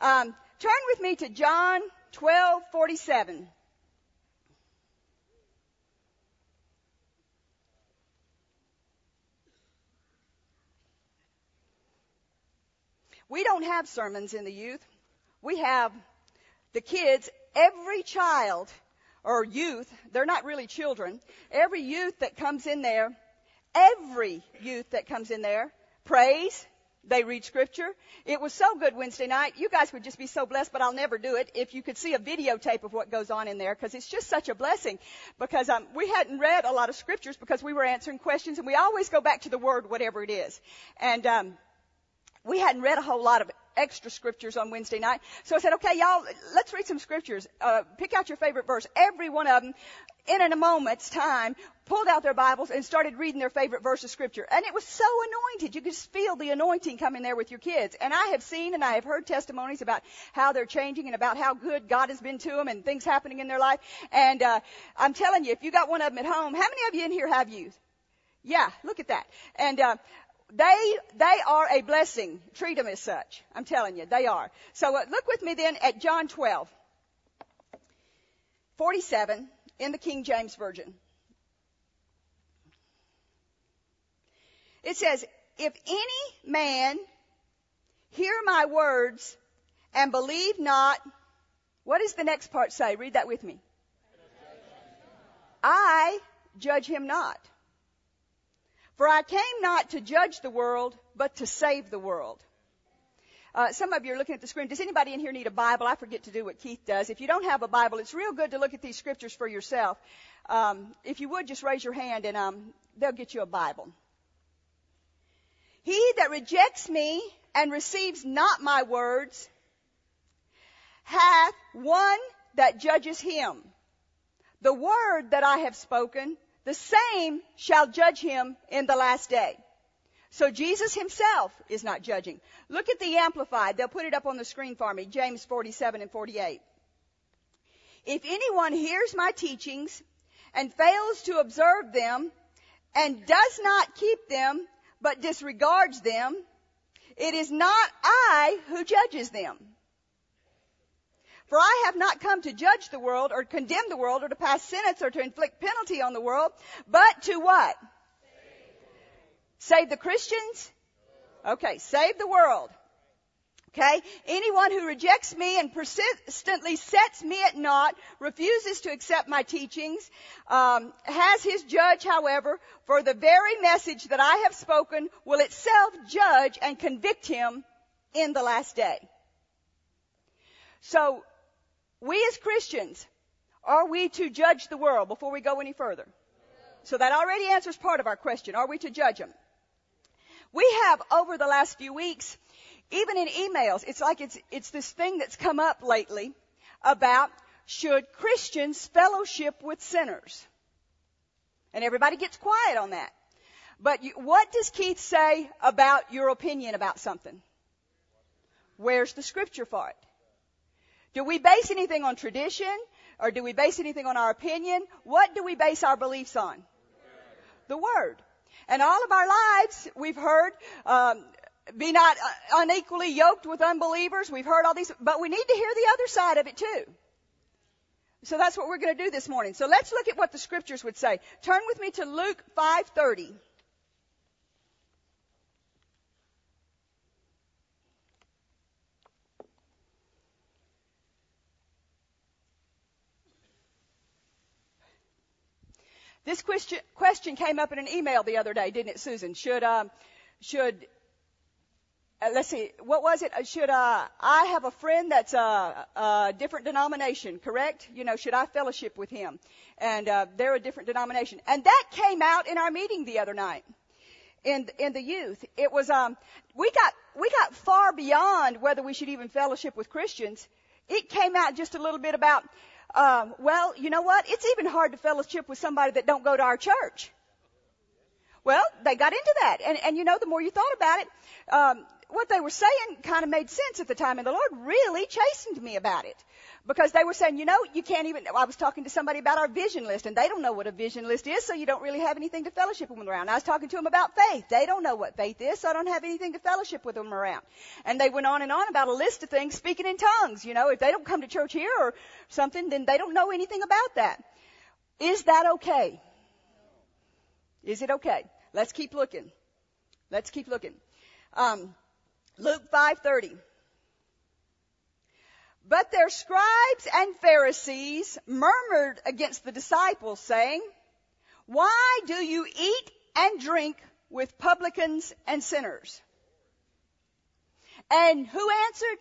Um, turn with me to John 12:47. We don't have sermons in the youth. We have the kids, every child or youth, they're not really children, every youth that comes in there, every youth that comes in there prays, they read scripture. It was so good Wednesday night. You guys would just be so blessed, but I'll never do it if you could see a videotape of what goes on in there because it's just such a blessing. Because um, we hadn't read a lot of scriptures because we were answering questions and we always go back to the word, whatever it is. And um, we hadn't read a whole lot of extra scriptures on Wednesday night. So I said, okay, y'all, let's read some scriptures. Uh, pick out your favorite verse. Every one of them, in a moment's time, pulled out their Bibles and started reading their favorite verse of scripture. And it was so anointed. You could just feel the anointing coming there with your kids. And I have seen and I have heard testimonies about how they're changing and about how good God has been to them and things happening in their life. And, uh, I'm telling you, if you got one of them at home, how many of you in here have youth? Yeah, look at that. And uh, they, they are a blessing. Treat them as such. I'm telling you, they are. So uh, look with me then at John 12, 47 in the King James Version. It says, if any man hear my words and believe not, what does the next part say? Read that with me. I judge him not. For I came not to judge the world, but to save the world. Uh, some of you are looking at the screen. Does anybody in here need a Bible? I forget to do what Keith does. If you don't have a Bible, it's real good to look at these scriptures for yourself. Um, if you would, just raise your hand and um, they'll get you a Bible. He that rejects me and receives not my words hath one that judges him. The word that I have spoken the same shall judge him in the last day. So Jesus himself is not judging. Look at the Amplified. They'll put it up on the screen for me. James 47 and 48. If anyone hears my teachings and fails to observe them and does not keep them but disregards them, it is not I who judges them. For I have not come to judge the world or condemn the world or to pass sentence or to inflict penalty on the world, but to what? Save the Christians? Okay, save the world. Okay? Anyone who rejects me and persistently sets me at naught, refuses to accept my teachings, um, has his judge, however, for the very message that I have spoken will itself judge and convict him in the last day. So we as Christians, are we to judge the world before we go any further? So that already answers part of our question. Are we to judge them? We have over the last few weeks, even in emails, it's like it's, it's this thing that's come up lately about should Christians fellowship with sinners? And everybody gets quiet on that. But you, what does Keith say about your opinion about something? Where's the scripture for it? Do we base anything on tradition? Or do we base anything on our opinion? What do we base our beliefs on? The Word. And all of our lives, we've heard, um, be not uh, unequally yoked with unbelievers. We've heard all these, but we need to hear the other side of it too. So that's what we're going to do this morning. So let's look at what the scriptures would say. Turn with me to Luke 5:30. This question, question came up in an email the other day, didn't it, Susan? Should, um, should, uh, let's see, what was it? Uh, should uh, I have a friend that's a, a different denomination, correct? You know, should I fellowship with him? And uh, they're a different denomination. And that came out in our meeting the other night in in the youth. It was um we got we got far beyond whether we should even fellowship with Christians. It came out just a little bit about um, well, you know what? It's even hard to fellowship with somebody that don't go to our church. Well, they got into that, and and you know, the more you thought about it, um, what they were saying kind of made sense at the time, and the Lord really chastened me about it. Because they were saying, you know, you can't even, I was talking to somebody about our vision list, and they don't know what a vision list is, so you don't really have anything to fellowship with them around. I was talking to them about faith. They don't know what faith is, so I don't have anything to fellowship with them around. And they went on and on about a list of things, speaking in tongues. You know, if they don't come to church here or something, then they don't know anything about that. Is that okay? Is it okay? Let's keep looking. Let's keep looking. Um, Luke 5:30. But their scribes and Pharisees murmured against the disciples, saying, Why do you eat and drink with publicans and sinners? And who answered?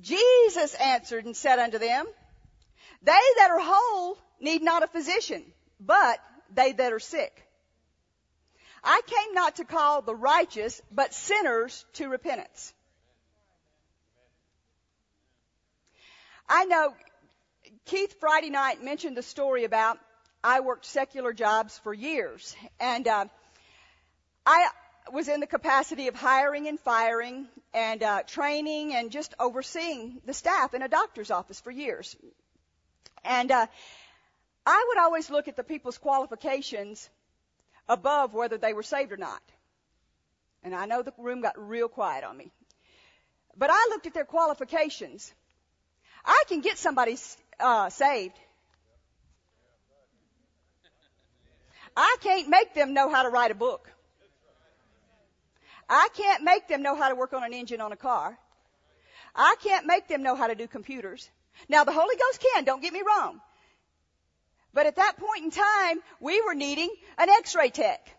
Jesus answered and said unto them, They that are whole need not a physician, but they that are sick. I came not to call the righteous, but sinners to repentance. I know Keith Friday night mentioned the story about I worked secular jobs for years, and uh, I was in the capacity of hiring and firing and uh, training and just overseeing the staff in a doctor's office for years. And uh, I would always look at the people's qualifications above whether they were saved or not. And I know the room got real quiet on me. But I looked at their qualifications. I can get somebody uh, saved. I can't make them know how to write a book. I can't make them know how to work on an engine on a car. I can't make them know how to do computers. Now the Holy Ghost can, don't get me wrong. But at that point in time, we were needing an x-ray tech.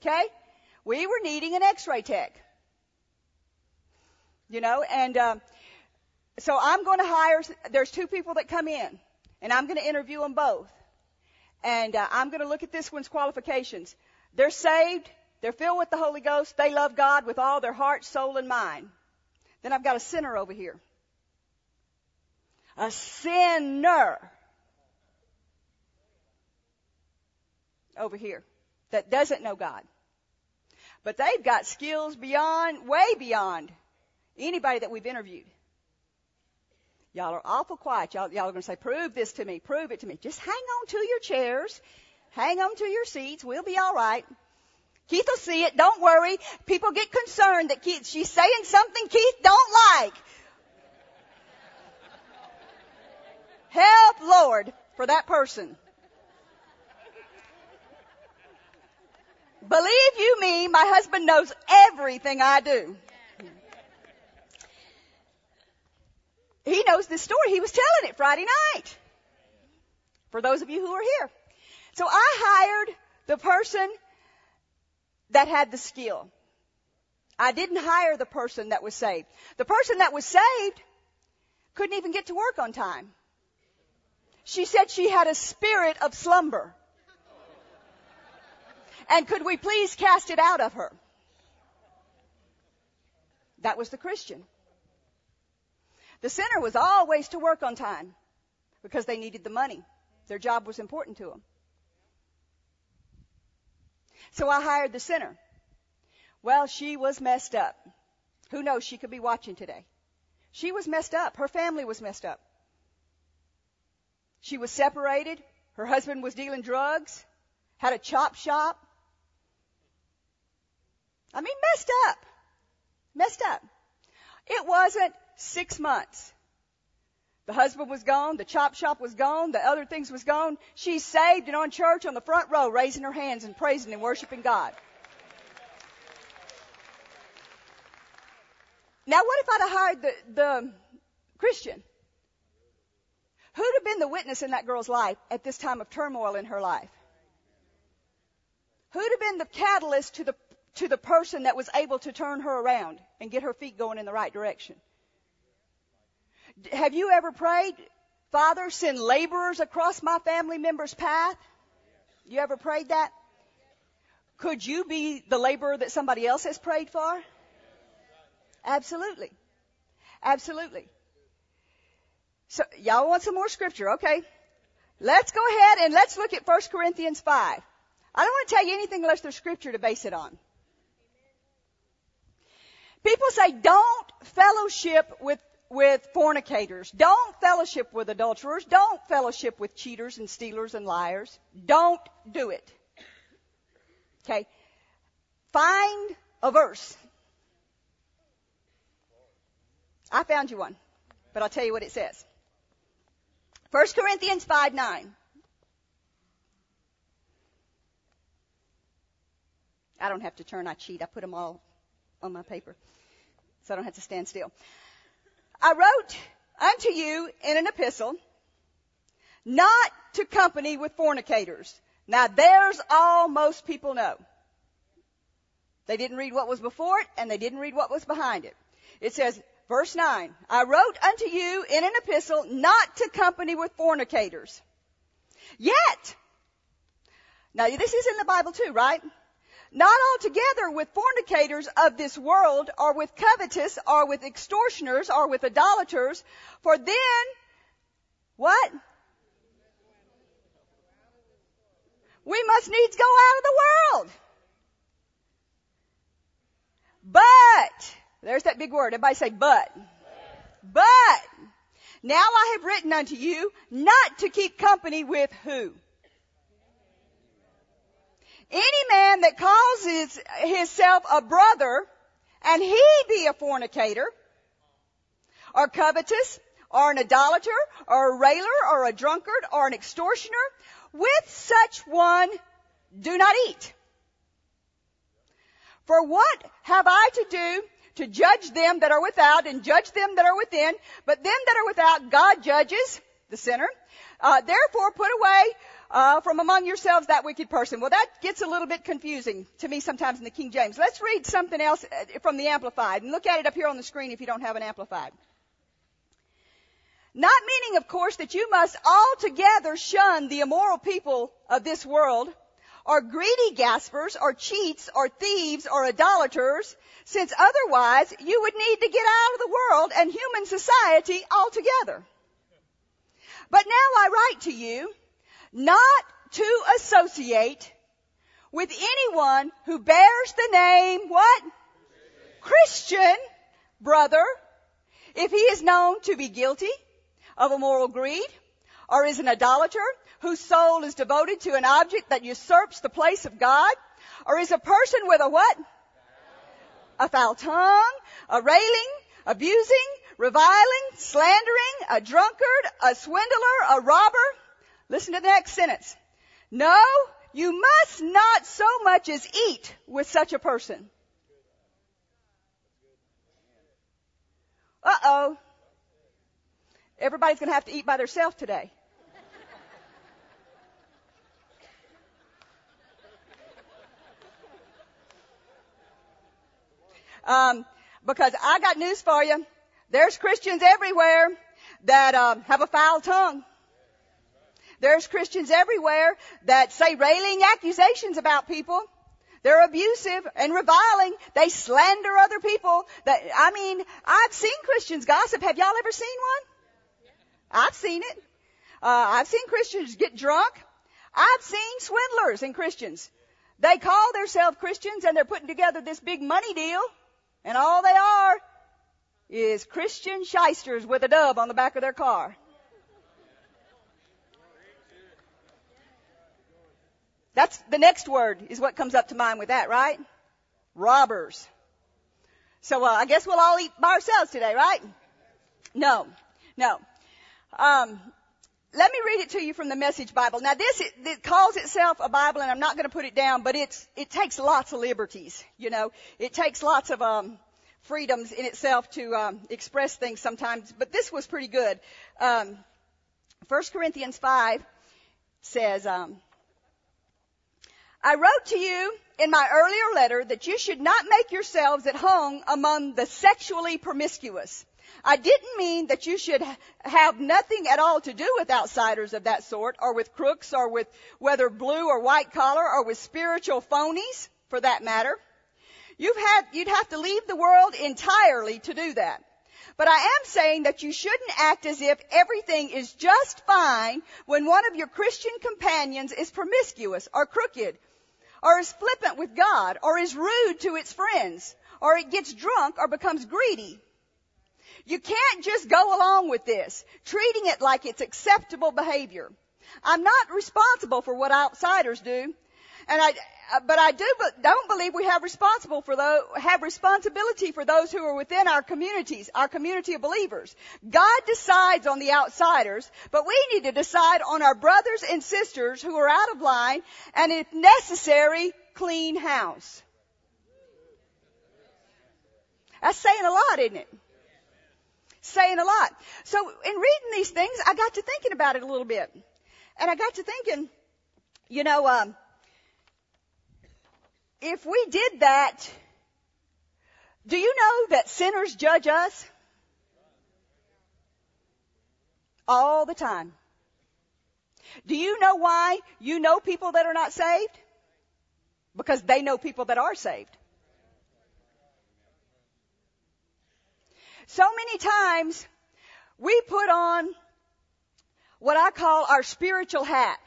Okay? We were needing an x-ray tech. You know, and, uh, so I'm going to hire, there's two people that come in, and I'm going to interview them both. And uh, I'm going to look at this one's qualifications. They're saved, they're filled with the Holy Ghost, they love God with all their heart, soul, and mind. Then I've got a sinner over here a sinner over here that doesn't know God. But they've got skills beyond, way beyond anybody that we've interviewed. Y'all are awful quiet. Y'all, y'all are going to say, prove this to me, prove it to me. Just hang on to your chairs. Hang on to your seats. We'll be alright. Keith will see it. Don't worry. People get concerned that Keith, she's saying something Keith don't like. Help, Lord, for that person. Believe you me, my husband knows everything I do. He knows this story. He was telling it Friday night. For those of you who are here. So I hired the person that had the skill. I didn't hire the person that was saved. The person that was saved couldn't even get to work on time. She said she had a spirit of slumber. And could we please cast it out of her? That was the Christian. The sinner was always to work on time because they needed the money. Their job was important to them. So I hired the sinner. Well, she was messed up. Who knows? She could be watching today. She was messed up. Her family was messed up. She was separated. Her husband was dealing drugs, had a chop shop. I mean, messed up. Messed up. It wasn't six months. The husband was gone, the chop shop was gone, the other things was gone. She's saved and on church on the front row, raising her hands and praising and worshiping God. Now what if I'd have hired the, the Christian? Who'd have been the witness in that girl's life at this time of turmoil in her life? Who'd have been the catalyst to the, to the person that was able to turn her around and get her feet going in the right direction? Have you ever prayed, Father, send laborers across my family member's path? You ever prayed that? Could you be the laborer that somebody else has prayed for? Absolutely. Absolutely. So, y'all want some more scripture? Okay. Let's go ahead and let's look at 1 Corinthians 5. I don't want to tell you anything unless there's scripture to base it on. People say don't fellowship with, with fornicators. Don't fellowship with adulterers. Don't fellowship with cheaters and stealers and liars. Don't do it. Okay. Find a verse. I found you one, but I'll tell you what it says. 1 Corinthians 5 9. I don't have to turn, I cheat. I put them all on my paper. So I don't have to stand still. I wrote unto you in an epistle, not to company with fornicators. Now there's all most people know. They didn't read what was before it and they didn't read what was behind it. It says, verse 9, I wrote unto you in an epistle not to company with fornicators. Yet, now this is in the Bible too, right? Not altogether with fornicators of this world, or with covetous, or with extortioners, or with idolaters, for then, what? We must needs go out of the world. But, there's that big word. Everybody say but. But, now I have written unto you not to keep company with who? Any man that calls his, himself a brother and he be a fornicator or covetous or an idolater or a railer or a drunkard or an extortioner, with such one do not eat. For what have I to do to judge them that are without and judge them that are within? But them that are without, God judges the sinner. Uh, therefore, put away uh, from among yourselves that wicked person. Well, that gets a little bit confusing to me sometimes in the King James. Let's read something else uh, from the Amplified and look at it up here on the screen if you don't have an Amplified. Not meaning, of course, that you must altogether shun the immoral people of this world, or greedy gaspers, or cheats, or thieves, or idolaters, since otherwise you would need to get out of the world and human society altogether. But now I write to you, not to associate with anyone who bears the name what? Christian brother if he is known to be guilty of immoral greed or is an idolater whose soul is devoted to an object that usurps the place of God or is a person with a what? A foul tongue, a railing, abusing, reviling, slandering, a drunkard, a swindler, a robber, Listen to the next sentence. No, you must not so much as eat with such a person. Uh oh. Everybody's going to have to eat by themselves today. Um, because I got news for you. There's Christians everywhere that um, have a foul tongue. There's Christians everywhere that say railing accusations about people. They're abusive and reviling. They slander other people. That, I mean, I've seen Christians gossip. Have y'all ever seen one? I've seen it. Uh, I've seen Christians get drunk. I've seen swindlers in Christians. They call themselves Christians and they're putting together this big money deal. And all they are is Christian shysters with a dove on the back of their car. That's the next word is what comes up to mind with that, right? Robbers. So uh, I guess we'll all eat by ourselves today, right? No, no. Um, let me read it to you from the Message Bible. Now this it, it calls itself a Bible, and I'm not going to put it down, but it's it takes lots of liberties. You know, it takes lots of um, freedoms in itself to um, express things sometimes. But this was pretty good. Um, 1 Corinthians five says. Um, I wrote to you in my earlier letter that you should not make yourselves at home among the sexually promiscuous. I didn't mean that you should have nothing at all to do with outsiders of that sort, or with crooks, or with whether blue or white collar, or with spiritual phonies, for that matter. You've had, you'd have to leave the world entirely to do that. But I am saying that you shouldn't act as if everything is just fine when one of your Christian companions is promiscuous or crooked or is flippant with God, or is rude to its friends, or it gets drunk or becomes greedy. You can't just go along with this, treating it like it's acceptable behavior. I'm not responsible for what outsiders do, and I, but I do, but don't believe we have responsible for those, have responsibility for those who are within our communities, our community of believers. God decides on the outsiders, but we need to decide on our brothers and sisters who are out of line, and if necessary, clean house. That's saying a lot, isn't it? Saying a lot. So in reading these things, I got to thinking about it a little bit. And I got to thinking, you know, um, if we did that, do you know that sinners judge us? All the time. Do you know why you know people that are not saved? Because they know people that are saved. So many times we put on what I call our spiritual hat.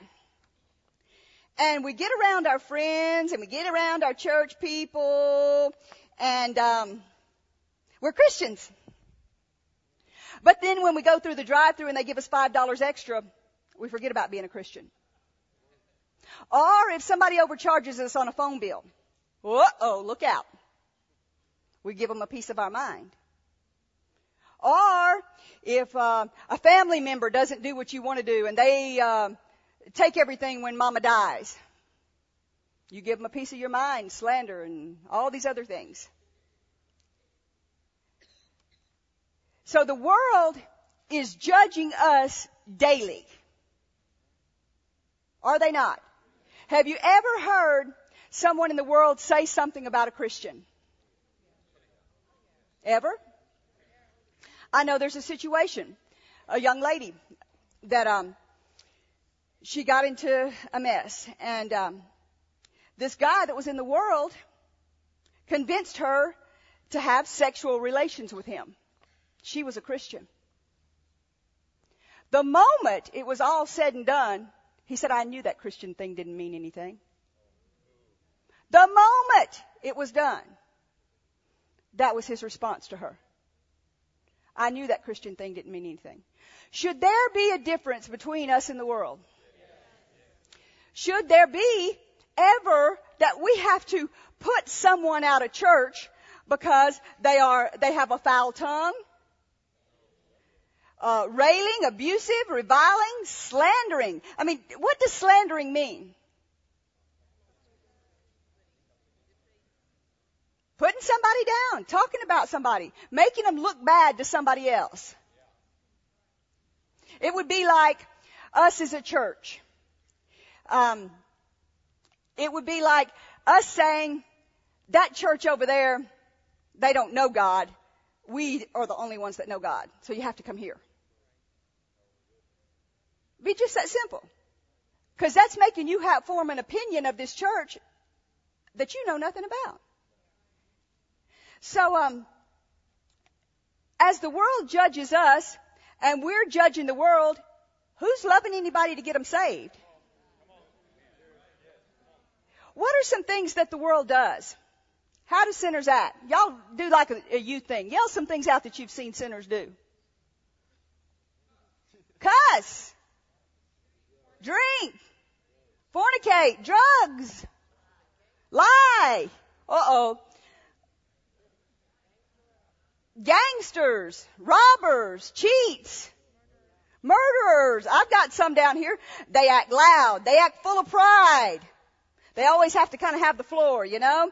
And we get around our friends and we get around our church people and um, we're Christians. But then when we go through the drive-through and they give us five dollars extra, we forget about being a Christian. Or if somebody overcharges us on a phone bill, uh oh, look out. We give them a piece of our mind. Or if uh, a family member doesn't do what you want to do and they uh, take everything when mama dies, you give them a piece of your mind, slander, and all these other things. So the world is judging us daily. Are they not? Have you ever heard someone in the world say something about a Christian? Ever? I know there's a situation, a young lady that um, she got into a mess, and um, this guy that was in the world convinced her to have sexual relations with him. She was a Christian. The moment it was all said and done, he said, I knew that Christian thing didn't mean anything. The moment it was done, that was his response to her. I knew that Christian thing didn't mean anything. Should there be a difference between us and the world? Should there be ever that we have to put someone out of church because they are, they have a foul tongue? Uh, railing, abusive, reviling, slandering. I mean, what does slandering mean? Putting somebody down, talking about somebody, making them look bad to somebody else. It would be like us as a church. Um, it would be like us saying, that church over there, they don't know God. We are the only ones that know God. So you have to come here. Be just that simple. Cause that's making you have, form an opinion of this church that you know nothing about. So, um, as the world judges us and we're judging the world, who's loving anybody to get them saved? What are some things that the world does? How do sinners act? Y'all do like a, a youth thing. Yell some things out that you've seen sinners do. Cuss. Drink. Fornicate. Drugs. Lie. Uh oh gangsters, robbers, cheats, murderers. I've got some down here. They act loud. They act full of pride. They always have to kind of have the floor, you know?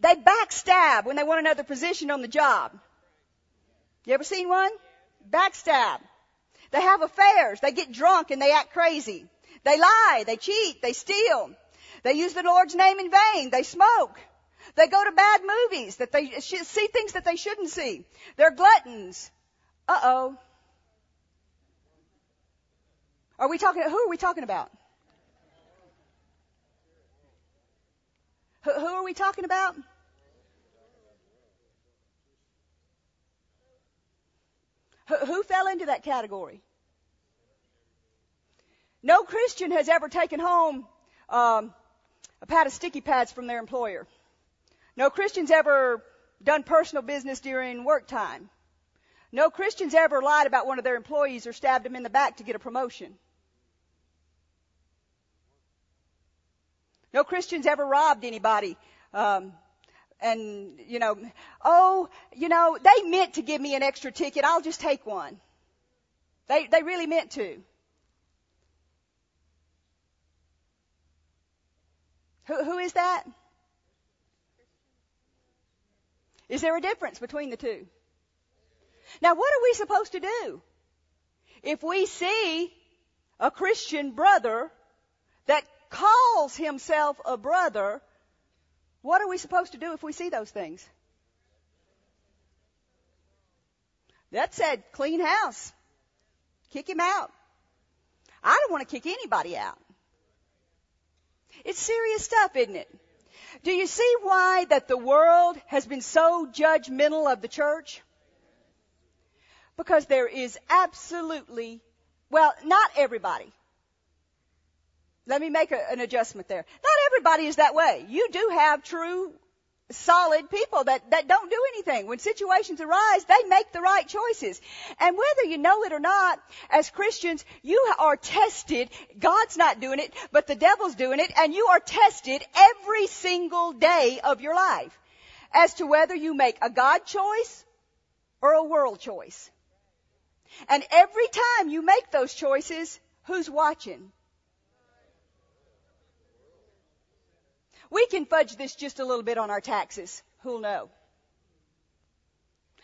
They backstab when they want another position on the job. You ever seen one? Backstab. They have affairs. They get drunk and they act crazy. They lie. They cheat. They steal. They use the Lord's name in vain. They smoke. They go to bad movies that they see things that they shouldn't see. They're gluttons. Uh oh. Are we talking, who are we talking about? Who, are we talking about? Who, who fell into that category? No Christian has ever taken home um, a pad of sticky pads from their employer. No Christians ever done personal business during work time. No Christians ever lied about one of their employees or stabbed him in the back to get a promotion. No Christians ever robbed anybody. Um, and, you know, oh, you know, they meant to give me an extra ticket. I'll just take one. They, they really meant to. Who, who is that? Is there a difference between the two? Now, what are we supposed to do? If we see a Christian brother that calls himself a brother, what are we supposed to do if we see those things? That said, clean house. Kick him out. I don't want to kick anybody out. It's serious stuff, isn't it? Do you see why that the world has been so judgmental of the church? Because there is absolutely, well, not everybody. Let me make a, an adjustment there. Not everybody is that way. You do have true solid people that, that don't do anything. When situations arise, they make the right choices. And whether you know it or not, as Christians, you are tested. God's not doing it, but the devil's doing it, and you are tested every single day of your life as to whether you make a God choice or a world choice. And every time you make those choices, who's watching? We can fudge this just a little bit on our taxes. Who'll know?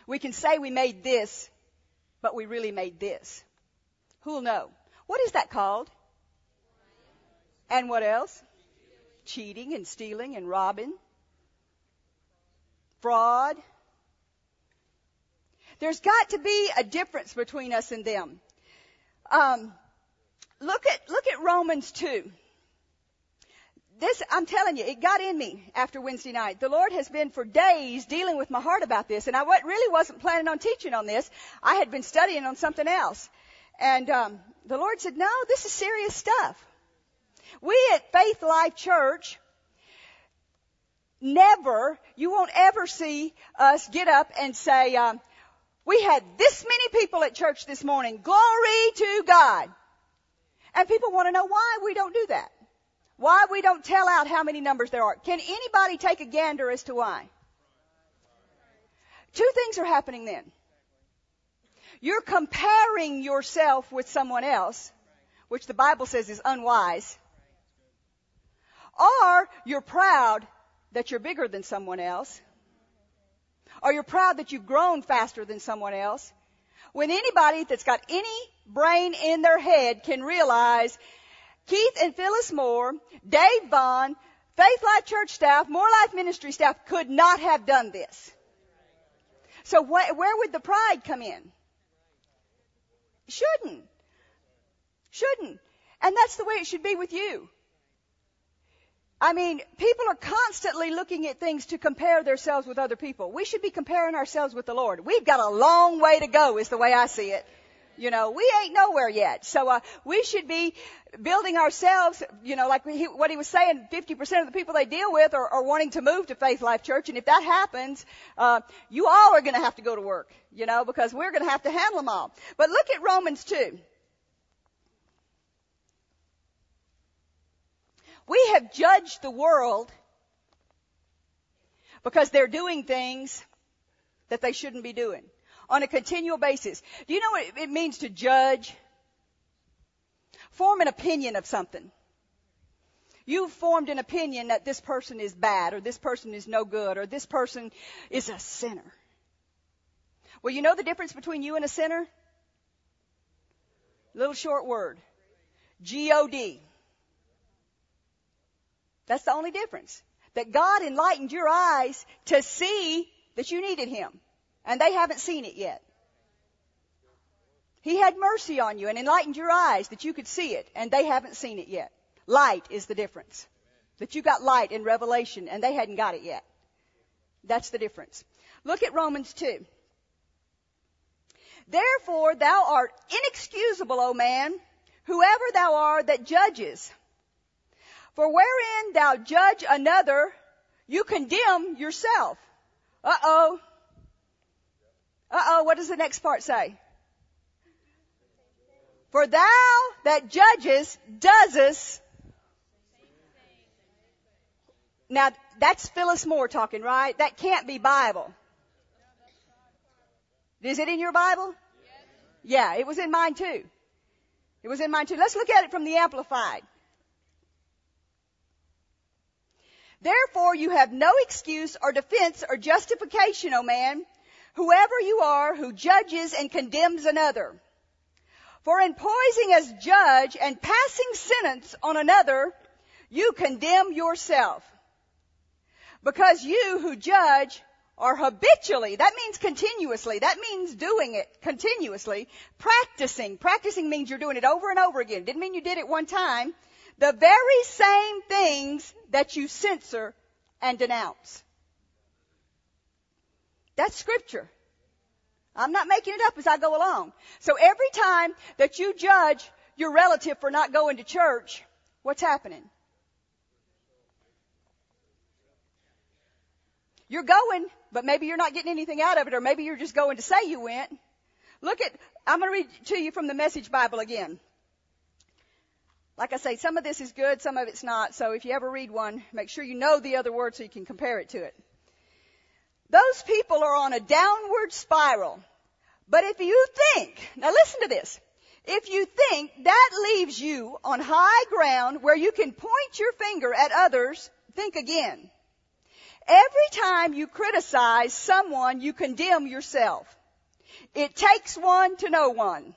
We can say we made this, but we really made this. Who'll know? What is that called? And what else? Cheating and stealing and robbing. Fraud. There's got to be a difference between us and them. Um, look at look at Romans two this, I'm telling you, it got in me after Wednesday night. The Lord has been for days dealing with my heart about this, and I really wasn't planning on teaching on this. I had been studying on something else. And um, the Lord said, no, this is serious stuff. We at Faith Life Church never, you won't ever see us get up and say, um, we had this many people at church this morning. Glory to God. And people want to know why we don't do that. Why we don't tell out how many numbers there are. Can anybody take a gander as to why? Two things are happening then. You're comparing yourself with someone else, which the Bible says is unwise. Or you're proud that you're bigger than someone else. Or you're proud that you've grown faster than someone else. When anybody that's got any brain in their head can realize Keith and Phyllis Moore, Dave Vaughn, Faith Life Church staff, Moore Life Ministry staff could not have done this. So wh- where would the pride come in? Shouldn't. Shouldn't. And that's the way it should be with you. I mean, people are constantly looking at things to compare themselves with other people. We should be comparing ourselves with the Lord. We've got a long way to go is the way I see it. You know, we ain't nowhere yet. So, uh, we should be building ourselves, you know, like he, what he was saying, 50% of the people they deal with are, are wanting to move to Faith Life Church. And if that happens, uh, you all are going to have to go to work, you know, because we're going to have to handle them all. But look at Romans 2. We have judged the world because they're doing things that they shouldn't be doing on a continual basis. Do you know what it means to judge? Form an opinion of something. You've formed an opinion that this person is bad, or this person is no good, or this person is a sinner. Well, you know the difference between you and a sinner? Little short word. G-O-D. That's the only difference. That God enlightened your eyes to see that you needed Him. And they haven't seen it yet. He had mercy on you and enlightened your eyes that you could see it, and they haven't seen it yet. Light is the difference. That you got light in Revelation, and they hadn't got it yet. That's the difference. Look at Romans 2. Therefore thou art inexcusable, O man, whoever thou art that judges. For wherein thou judge another, you condemn yourself. Uh oh. Uh oh, what does the next part say? For thou that judges doesest. Now, that's Phyllis Moore talking, right? That can't be Bible. Is it in your Bible? Yeah, it was in mine too. It was in mine too. Let's look at it from the Amplified. Therefore you have no excuse or defense or justification, O man, whoever you are who judges and condemns another. For in poising as judge and passing sentence on another, you condemn yourself. Because you who judge are habitually, that means continuously, that means doing it continuously, practicing. Practicing means you're doing it over and over again. Didn't mean you did it one time. The very same things that you censor and denounce. That's scripture. I'm not making it up as I go along. So every time that you judge your relative for not going to church, what's happening? You're going, but maybe you're not getting anything out of it, or maybe you're just going to say you went. Look at, I'm going to read to you from the Message Bible again. Like I say, some of this is good, some of it's not. So if you ever read one, make sure you know the other word so you can compare it to it. Those people are on a downward spiral. But if you think, now listen to this. If you think that leaves you on high ground where you can point your finger at others, think again. Every time you criticize someone, you condemn yourself. It takes one to know one.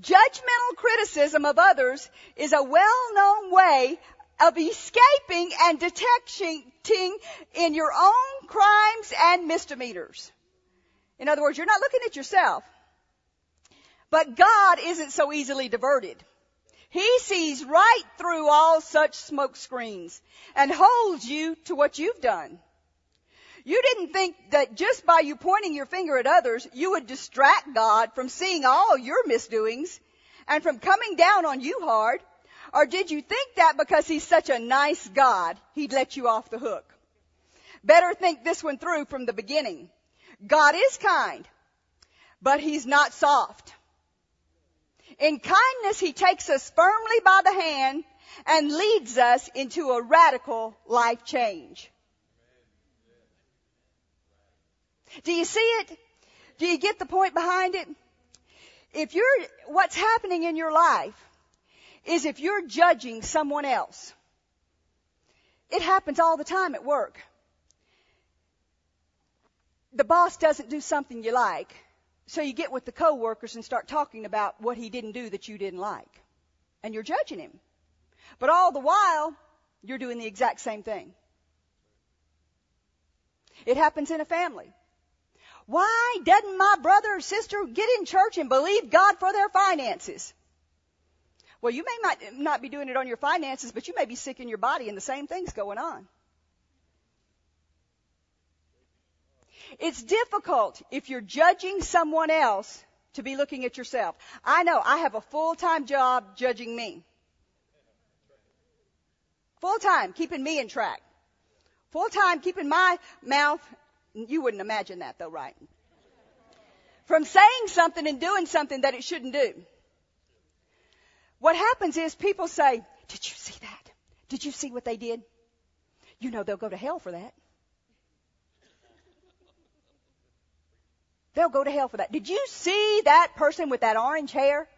Judgmental criticism of others is a well-known way of escaping and detecting in your own crimes and misdemeanors. In other words, you're not looking at yourself. But God isn't so easily diverted. He sees right through all such smoke screens and holds you to what you've done. You didn't think that just by you pointing your finger at others, you would distract God from seeing all your misdoings and from coming down on you hard. Or did you think that because He's such a nice God, He'd let you off the hook? Better think this one through from the beginning. God is kind, but He's not soft. In kindness, He takes us firmly by the hand and leads us into a radical life change. Do you see it? Do you get the point behind it? If you're, what's happening in your life is if you're judging someone else, it happens all the time at work. The boss doesn't do something you like, so you get with the coworkers and start talking about what he didn't do that you didn't like. And you're judging him. But all the while, you're doing the exact same thing. It happens in a family. Why doesn't my brother or sister get in church and believe God for their finances? Well, you may not, not be doing it on your finances, but you may be sick in your body and the same thing's going on. It's difficult if you're judging someone else to be looking at yourself. I know I have a full-time job judging me. Full-time keeping me in track. Full-time keeping my mouth, you wouldn't imagine that though, right? From saying something and doing something that it shouldn't do. What happens is people say, did you see that? Did you see what they did? You know they'll go to hell for that. They'll go to hell for that. Did you see that person with that orange hair?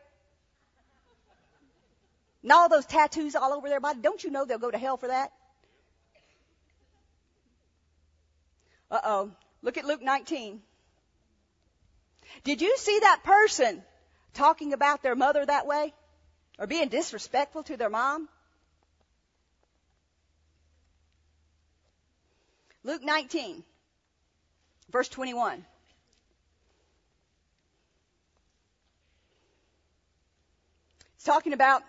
And all those tattoos all over their body? Don't you know they'll go to hell for that? Uh oh. Look at Luke 19. Did you see that person talking about their mother that way? Or being disrespectful to their mom? Luke 19, verse 21. It's talking about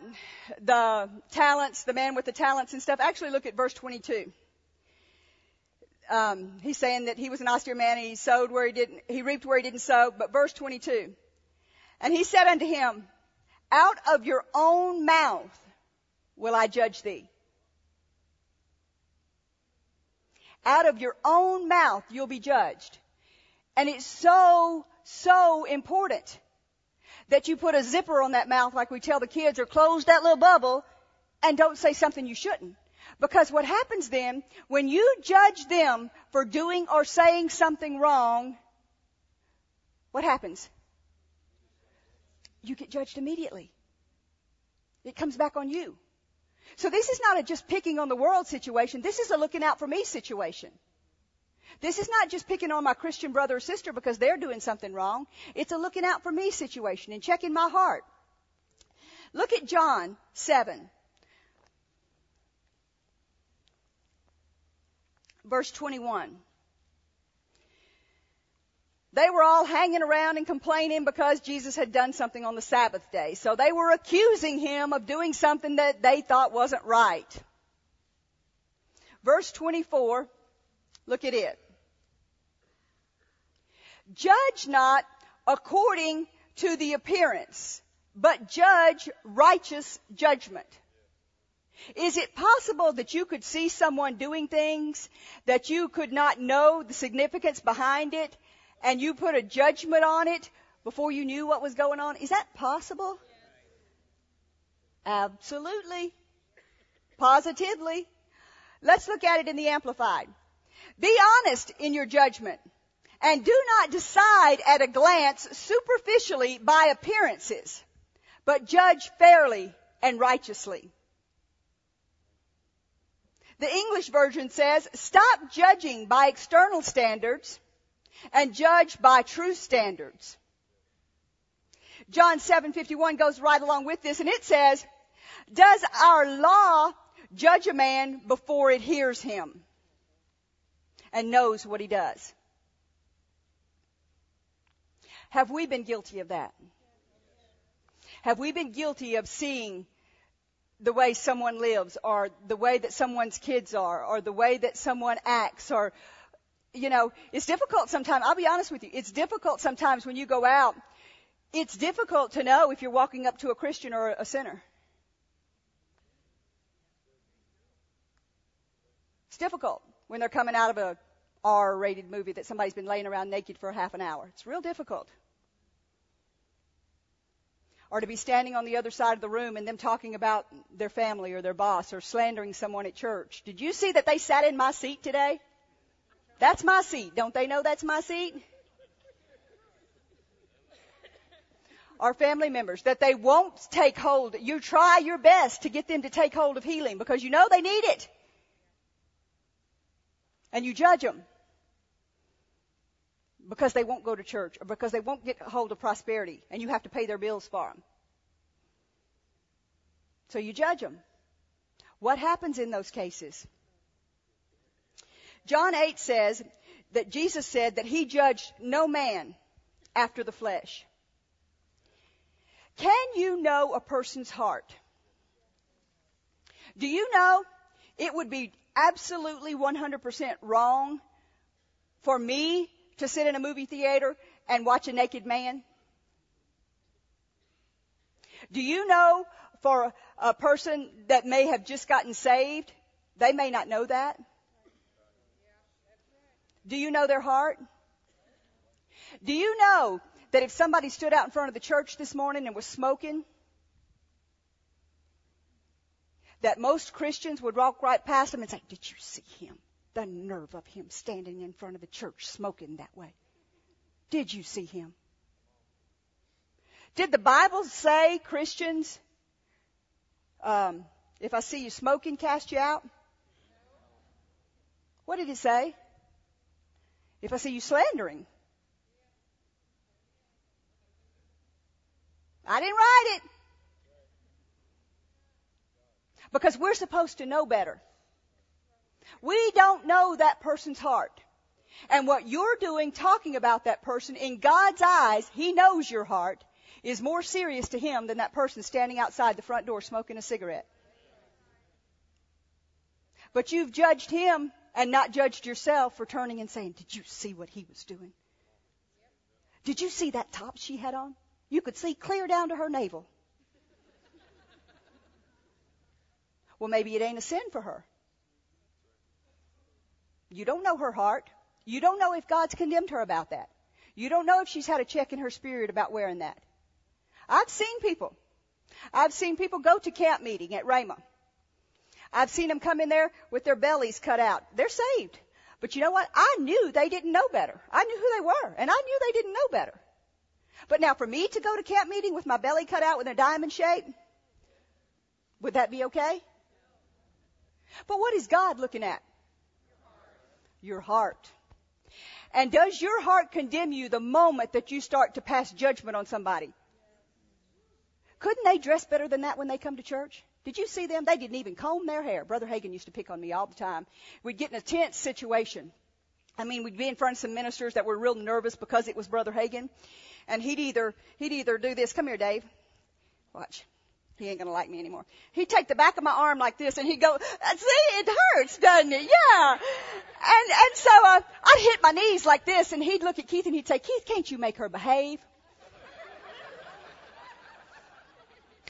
the talents, the man with the talents and stuff. Actually, look at verse 22. Um, he's saying that he was an austere man and he sowed where he didn't, he reaped where he didn't sow. But verse 22. And he said unto him, out of your own mouth will I judge thee. Out of your own mouth you'll be judged. And it's so, so important that you put a zipper on that mouth like we tell the kids or close that little bubble and don't say something you shouldn't. Because what happens then, when you judge them for doing or saying something wrong, what happens? You get judged immediately. It comes back on you. So this is not a just picking on the world situation. This is a looking out for me situation. This is not just picking on my Christian brother or sister because they're doing something wrong. It's a looking out for me situation and checking my heart. Look at John 7. Verse 21. They were all hanging around and complaining because Jesus had done something on the Sabbath day. So they were accusing him of doing something that they thought wasn't right. Verse 24, look at it. Judge not according to the appearance, but judge righteous judgment. Is it possible that you could see someone doing things that you could not know the significance behind it and you put a judgment on it before you knew what was going on? Is that possible? Absolutely. Positively. Let's look at it in the Amplified. Be honest in your judgment and do not decide at a glance superficially by appearances, but judge fairly and righteously. The English version says, stop judging by external standards and judge by true standards. John 7:51 goes right along with this and it says, "Does our law judge a man before it hears him and knows what he does?" Have we been guilty of that? Have we been guilty of seeing the way someone lives or the way that someone's kids are or the way that someone acts or you know, it's difficult sometimes. I'll be honest with you. It's difficult sometimes when you go out. It's difficult to know if you're walking up to a Christian or a sinner. It's difficult when they're coming out of a R-rated movie that somebody's been laying around naked for half an hour. It's real difficult. Or to be standing on the other side of the room and them talking about their family or their boss or slandering someone at church. Did you see that they sat in my seat today? That's my seat. Don't they know that's my seat? Our family members, that they won't take hold. You try your best to get them to take hold of healing because you know they need it. And you judge them because they won't go to church or because they won't get hold of prosperity and you have to pay their bills for them. So you judge them. What happens in those cases? John 8 says that Jesus said that he judged no man after the flesh. Can you know a person's heart? Do you know it would be absolutely 100% wrong for me to sit in a movie theater and watch a naked man? Do you know for a person that may have just gotten saved, they may not know that? Do you know their heart? Do you know that if somebody stood out in front of the church this morning and was smoking, that most Christians would walk right past them and say, Did you see him? The nerve of him standing in front of the church smoking that way. Did you see him? Did the Bible say, Christians, um, if I see you smoking, cast you out? What did it say? If I see you slandering. I didn't write it. Because we're supposed to know better. We don't know that person's heart. And what you're doing talking about that person in God's eyes, He knows your heart, is more serious to Him than that person standing outside the front door smoking a cigarette. But you've judged Him and not judged yourself for turning and saying, Did you see what he was doing? Did you see that top she had on? You could see clear down to her navel. Well, maybe it ain't a sin for her. You don't know her heart. You don't know if God's condemned her about that. You don't know if she's had a check in her spirit about wearing that. I've seen people. I've seen people go to camp meeting at Rhema. I've seen them come in there with their bellies cut out. They're saved. But you know what? I knew they didn't know better. I knew who they were, and I knew they didn't know better. But now for me to go to camp meeting with my belly cut out with a diamond shape, would that be okay? But what is God looking at? Your heart. And does your heart condemn you the moment that you start to pass judgment on somebody? Couldn't they dress better than that when they come to church? Did you see them? They didn't even comb their hair. Brother Hagin used to pick on me all the time. We'd get in a tense situation. I mean, we'd be in front of some ministers that were real nervous because it was Brother Hagin. And he'd either, he'd either do this. Come here, Dave. Watch. He ain't gonna like me anymore. He'd take the back of my arm like this and he'd go, see, it hurts, doesn't it? Yeah. And, and so, uh, I'd hit my knees like this and he'd look at Keith and he'd say, Keith, can't you make her behave?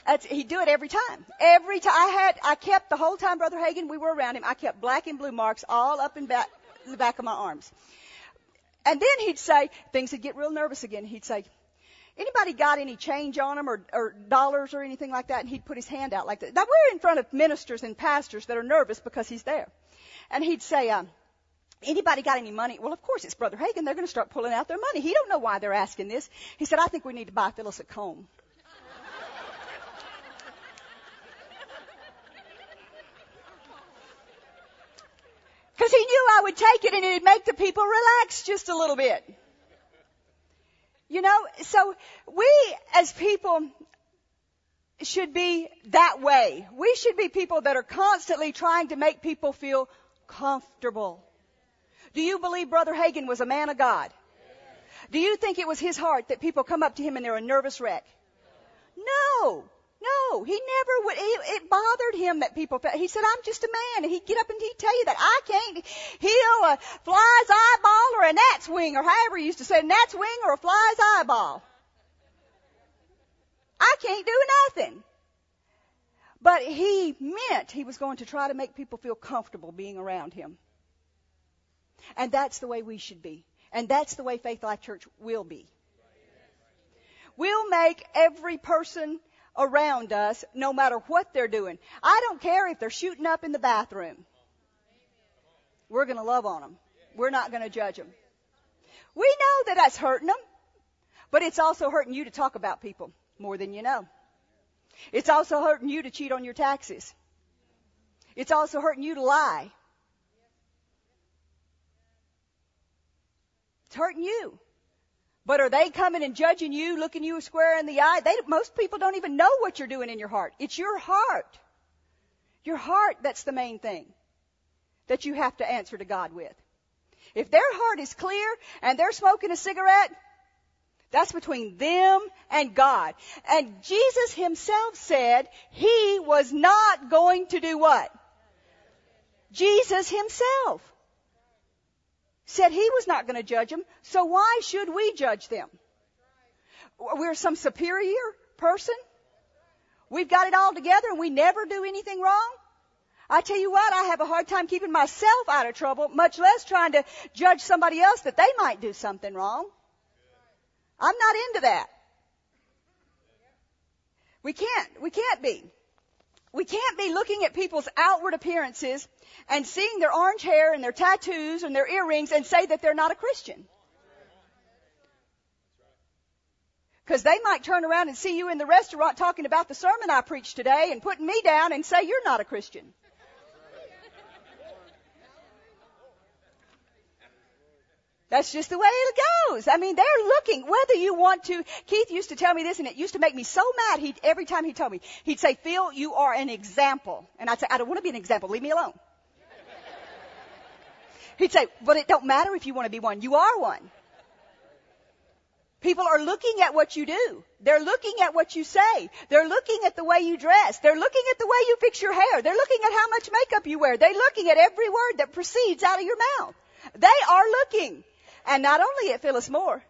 That's, he'd do it every time. Every time I had, I kept the whole time Brother Hagin, we were around him, I kept black and blue marks all up in back, in the back of my arms. And then he'd say, things would get real nervous again. He'd say, anybody got any change on them or, or dollars or anything like that? And he'd put his hand out like that. Now we're in front of ministers and pastors that are nervous because he's there. And he'd say, um, anybody got any money? Well, of course it's Brother Hagin. They're going to start pulling out their money. He don't know why they're asking this. He said, I think we need to buy Phyllis a comb. I would take it and it'd make the people relax just a little bit. You know, so we as people should be that way. We should be people that are constantly trying to make people feel comfortable. Do you believe Brother Hagin was a man of God? Do you think it was his heart that people come up to him and they're a nervous wreck? No. No, he never would. It, it bothered him that people. Felt, he said, "I'm just a man," and he'd get up and he'd tell you that I can't heal a uh, fly's eyeball or a gnat's wing, or however he used to say, a gnat's wing or a fly's eyeball. I can't do nothing. But he meant he was going to try to make people feel comfortable being around him. And that's the way we should be. And that's the way Faith Life Church will be. We'll make every person around us no matter what they're doing. I don't care if they're shooting up in the bathroom. We're going to love on them. We're not going to judge them. We know that that's hurting them, but it's also hurting you to talk about people more than you know. It's also hurting you to cheat on your taxes. It's also hurting you to lie. It's hurting you. But are they coming and judging you, looking you square in the eye? They, most people don't even know what you're doing in your heart. It's your heart. Your heart that's the main thing that you have to answer to God with. If their heart is clear and they're smoking a cigarette, that's between them and God. And Jesus himself said he was not going to do what? Jesus himself said he was not going to judge them, so why should we judge them? We're some superior person? We've got it all together and we never do anything wrong? I tell you what, I have a hard time keeping myself out of trouble, much less trying to judge somebody else that they might do something wrong. I'm not into that. We can't, we can't be. We can't be looking at people's outward appearances and seeing their orange hair and their tattoos and their earrings and say that they're not a Christian. Because they might turn around and see you in the restaurant talking about the sermon I preached today and putting me down and say you're not a Christian. That's just the way it goes. I mean, they're looking, whether you want to, Keith used to tell me this and it used to make me so mad. He, every time he told me, he'd say, Phil, you are an example. And I'd say, I don't want to be an example. Leave me alone. He'd say, but it don't matter if you want to be one. You are one. People are looking at what you do. They're looking at what you say. They're looking at the way you dress. They're looking at the way you fix your hair. They're looking at how much makeup you wear. They're looking at every word that proceeds out of your mouth. They are looking. And not only at Phyllis Moore.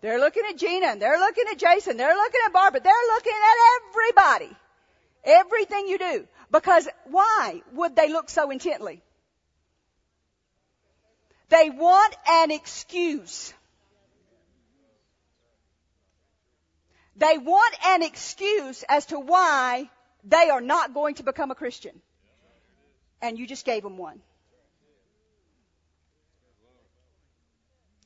They're looking at Gina and they're looking at Jason. They're looking at Barbara. They're looking at everybody. Everything you do. Because why would they look so intently? They want an excuse. They want an excuse as to why they are not going to become a Christian. And you just gave them one.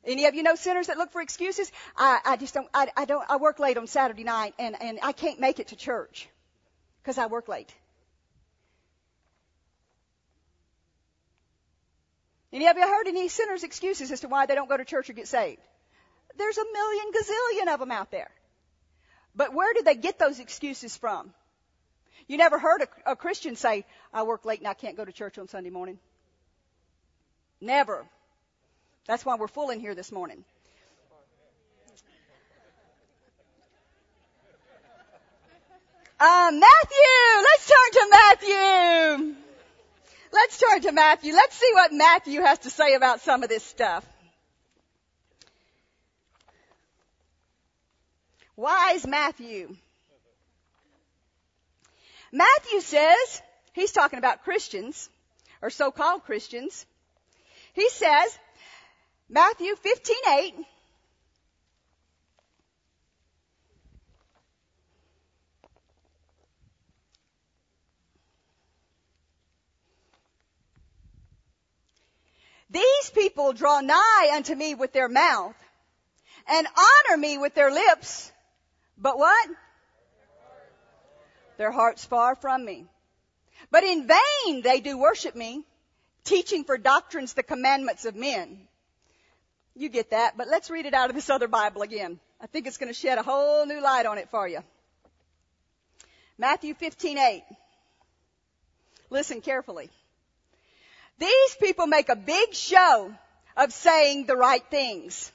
Any of you know sinners that look for excuses? I, I just don't, I, I don't, I work late on Saturday night and, and I can't make it to church because I work late. Any of you heard any sinners' excuses as to why they don't go to church or get saved? There's a million gazillion of them out there. But where did they get those excuses from? You never heard a, a Christian say, I work late and I can't go to church on Sunday morning. Never. That's why we're full in here this morning. Uh, Matthew! Let's turn to Matthew! Let's turn to Matthew. Let's see what Matthew has to say about some of this stuff. Wise Matthew. Matthew says, he's talking about Christians, or so-called Christians. He says, Matthew 15:8. These people draw nigh unto me with their mouth and honor me with their lips, but what? Their hearts far from me. But in vain they do worship me, teaching for doctrines the commandments of men. You get that, but let's read it out of this other Bible again. I think it's going to shed a whole new light on it for you. Matthew 15:8. Listen carefully. These people make a big show of saying the right things,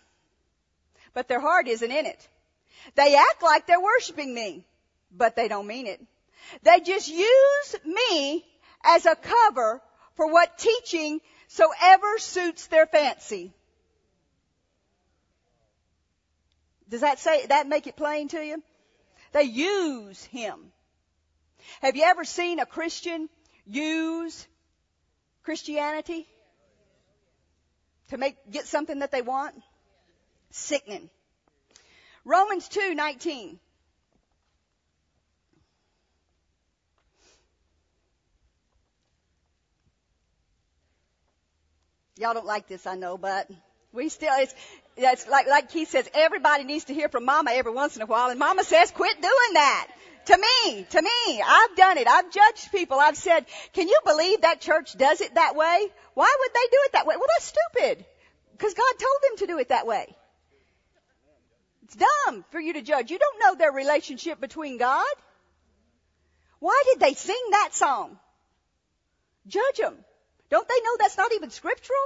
but their heart isn't in it. They act like they're worshiping me, but they don't mean it. They just use me as a cover for what teaching so ever suits their fancy. Does that say, that make it plain to you? They use him. Have you ever seen a Christian use Christianity to make, get something that they want? Sickening. Romans 2, 19. Y'all don't like this, I know, but we still, it's, it's like, like Keith says, everybody needs to hear from mama every once in a while, and mama says, quit doing that. To me, to me, I've done it. I've judged people. I've said, can you believe that church does it that way? Why would they do it that way? Well, that's stupid. Because God told them to do it that way. It's dumb for you to judge. You don't know their relationship between God. Why did they sing that song? Judge them. Don't they know that's not even scriptural?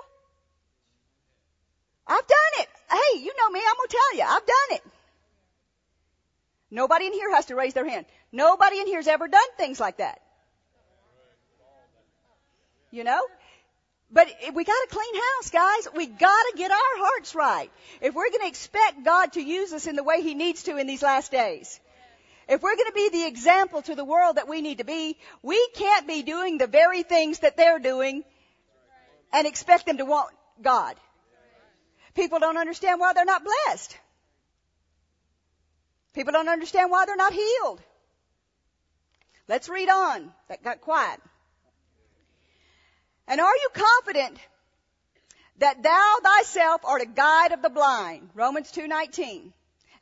I've done it. Hey, you know me, I'm gonna tell you, I've done it. Nobody in here has to raise their hand. Nobody in here has ever done things like that. You know? But we got a clean house, guys. We got to get our hearts right. If we're going to expect God to use us in the way He needs to in these last days, if we're going to be the example to the world that we need to be, we can't be doing the very things that they're doing and expect them to want God. People don't understand why they're not blessed. People don't understand why they're not healed. Let's read on. That got quiet. And are you confident that thou thyself art a guide of the blind? Romans 2:19.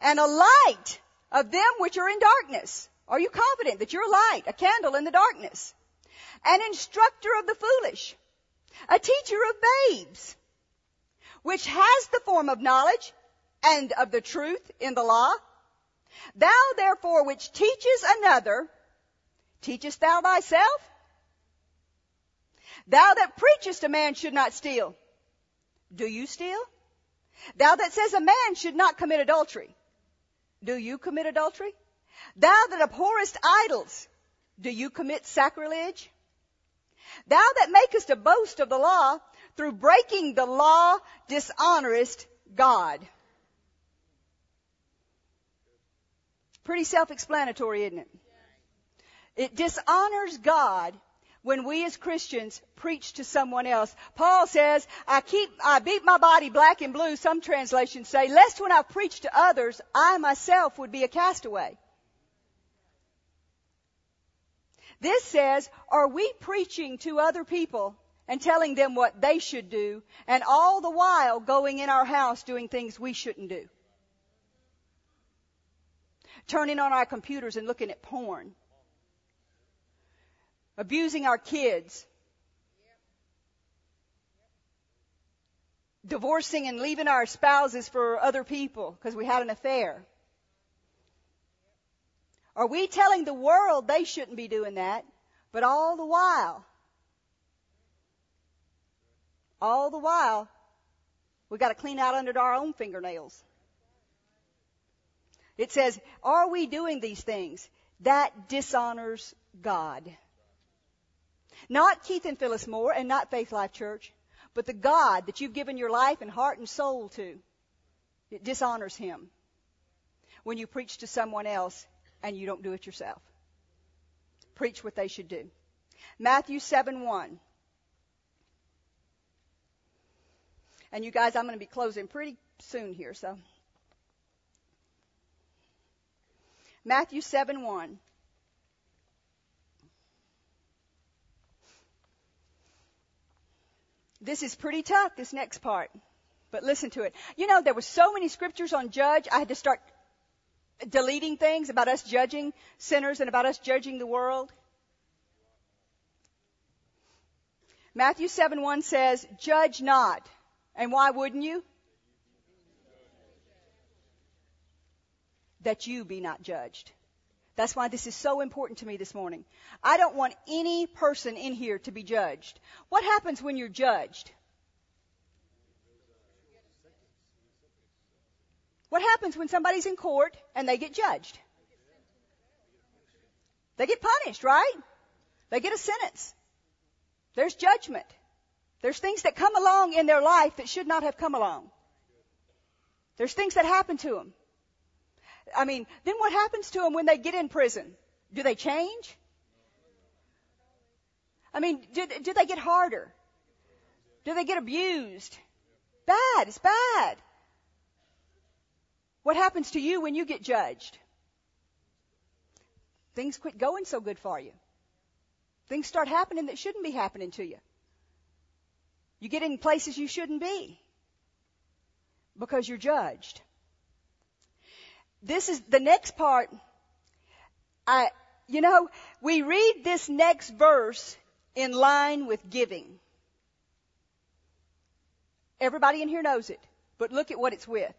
And a light of them which are in darkness. Are you confident that you're a light, a candle in the darkness? An instructor of the foolish, a teacher of babes, which has the form of knowledge and of the truth in the law. Thou therefore which teaches another, teachest thou thyself? Thou that preachest a man should not steal. Do you steal? Thou that says a man should not commit adultery. Do you commit adultery? Thou that abhorrest idols. Do you commit sacrilege? Thou that makest a boast of the law, through breaking the law dishonorest God. Pretty self-explanatory, isn't it? It dishonors God when we as Christians preach to someone else. Paul says, I keep, I beat my body black and blue, some translations say, lest when I preach to others, I myself would be a castaway. This says, are we preaching to other people and telling them what they should do and all the while going in our house doing things we shouldn't do? Turning on our computers and looking at porn abusing our kids, divorcing and leaving our spouses for other people because we had an affair. Are we telling the world they shouldn't be doing that, but all the while, all the while, we got to clean out under our own fingernails. It says, are we doing these things? That dishonors God. Not Keith and Phyllis Moore and not Faith Life Church, but the God that you've given your life and heart and soul to. It dishonors Him when you preach to someone else and you don't do it yourself. Preach what they should do. Matthew 7 1. And you guys, I'm going to be closing pretty soon here, so. Matthew 7 1. This is pretty tough, this next part. But listen to it. You know, there were so many scriptures on judge, I had to start deleting things about us judging sinners and about us judging the world. Matthew 7 1 says, Judge not. And why wouldn't you? That you be not judged. That's why this is so important to me this morning. I don't want any person in here to be judged. What happens when you're judged? What happens when somebody's in court and they get judged? They get punished, right? They get a sentence. There's judgment. There's things that come along in their life that should not have come along. There's things that happen to them. I mean, then what happens to them when they get in prison? Do they change? I mean, do, do they get harder? Do they get abused? Bad. It's bad. What happens to you when you get judged? Things quit going so good for you. Things start happening that shouldn't be happening to you. You get in places you shouldn't be because you're judged this is the next part. I, you know, we read this next verse in line with giving. Everybody in here knows it, but look at what it's with.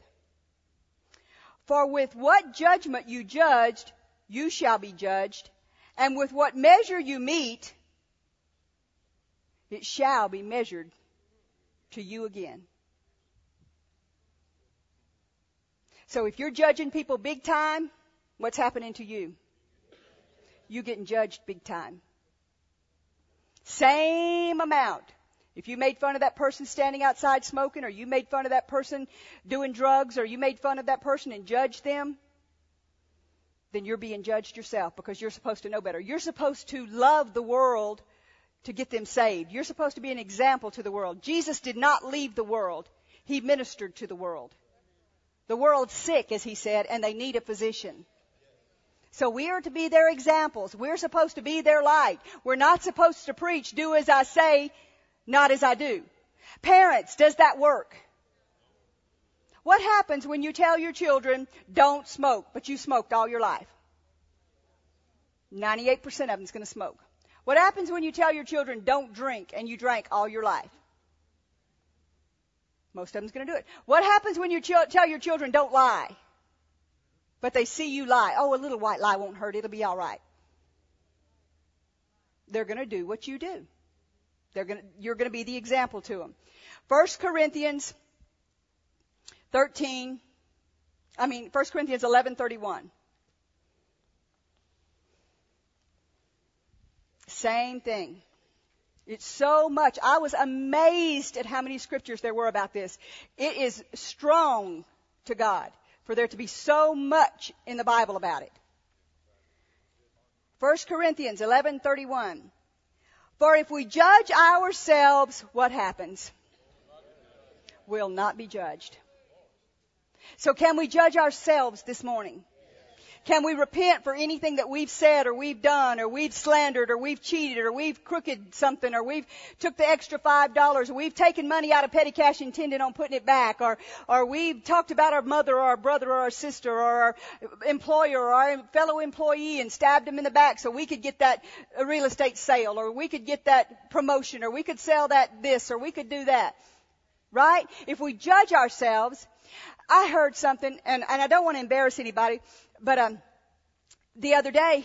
For with what judgment you judged, you shall be judged, and with what measure you meet, it shall be measured to you again. So if you're judging people big time, what's happening to you? You getting judged big time. Same amount. If you made fun of that person standing outside smoking, or you made fun of that person doing drugs, or you made fun of that person and judged them, then you're being judged yourself because you're supposed to know better. You're supposed to love the world to get them saved. You're supposed to be an example to the world. Jesus did not leave the world. He ministered to the world. The world's sick, as he said, and they need a physician. So we are to be their examples. We're supposed to be their light. We're not supposed to preach, do as I say, not as I do. Parents, does that work? What happens when you tell your children, don't smoke, but you smoked all your life? 98% of them's going to smoke. What happens when you tell your children, don't drink, and you drank all your life? Most of them's going to do it. What happens when you ch- tell your children don't lie? But they see you lie. Oh, a little white lie won't hurt. It'll be all right. They're going to do what you do. They're to, you're going to be the example to them. First Corinthians 13, I mean, 1 Corinthians 11:31. Same thing. It's so much. I was amazed at how many scriptures there were about this. It is strong to God for there to be so much in the Bible about it. 1 Corinthians 11:31. For if we judge ourselves, what happens? We'll not be judged. So can we judge ourselves this morning? Can we repent for anything that we've said or we've done or we've slandered or we've cheated or we've crooked something or we've took the extra five dollars or we've taken money out of petty cash intended on putting it back or, or we've talked about our mother or our brother or our sister or our employer or our fellow employee and stabbed him in the back so we could get that real estate sale or we could get that promotion or we could sell that this or we could do that. Right? If we judge ourselves, I heard something, and, and I don't want to embarrass anybody, but um, the other day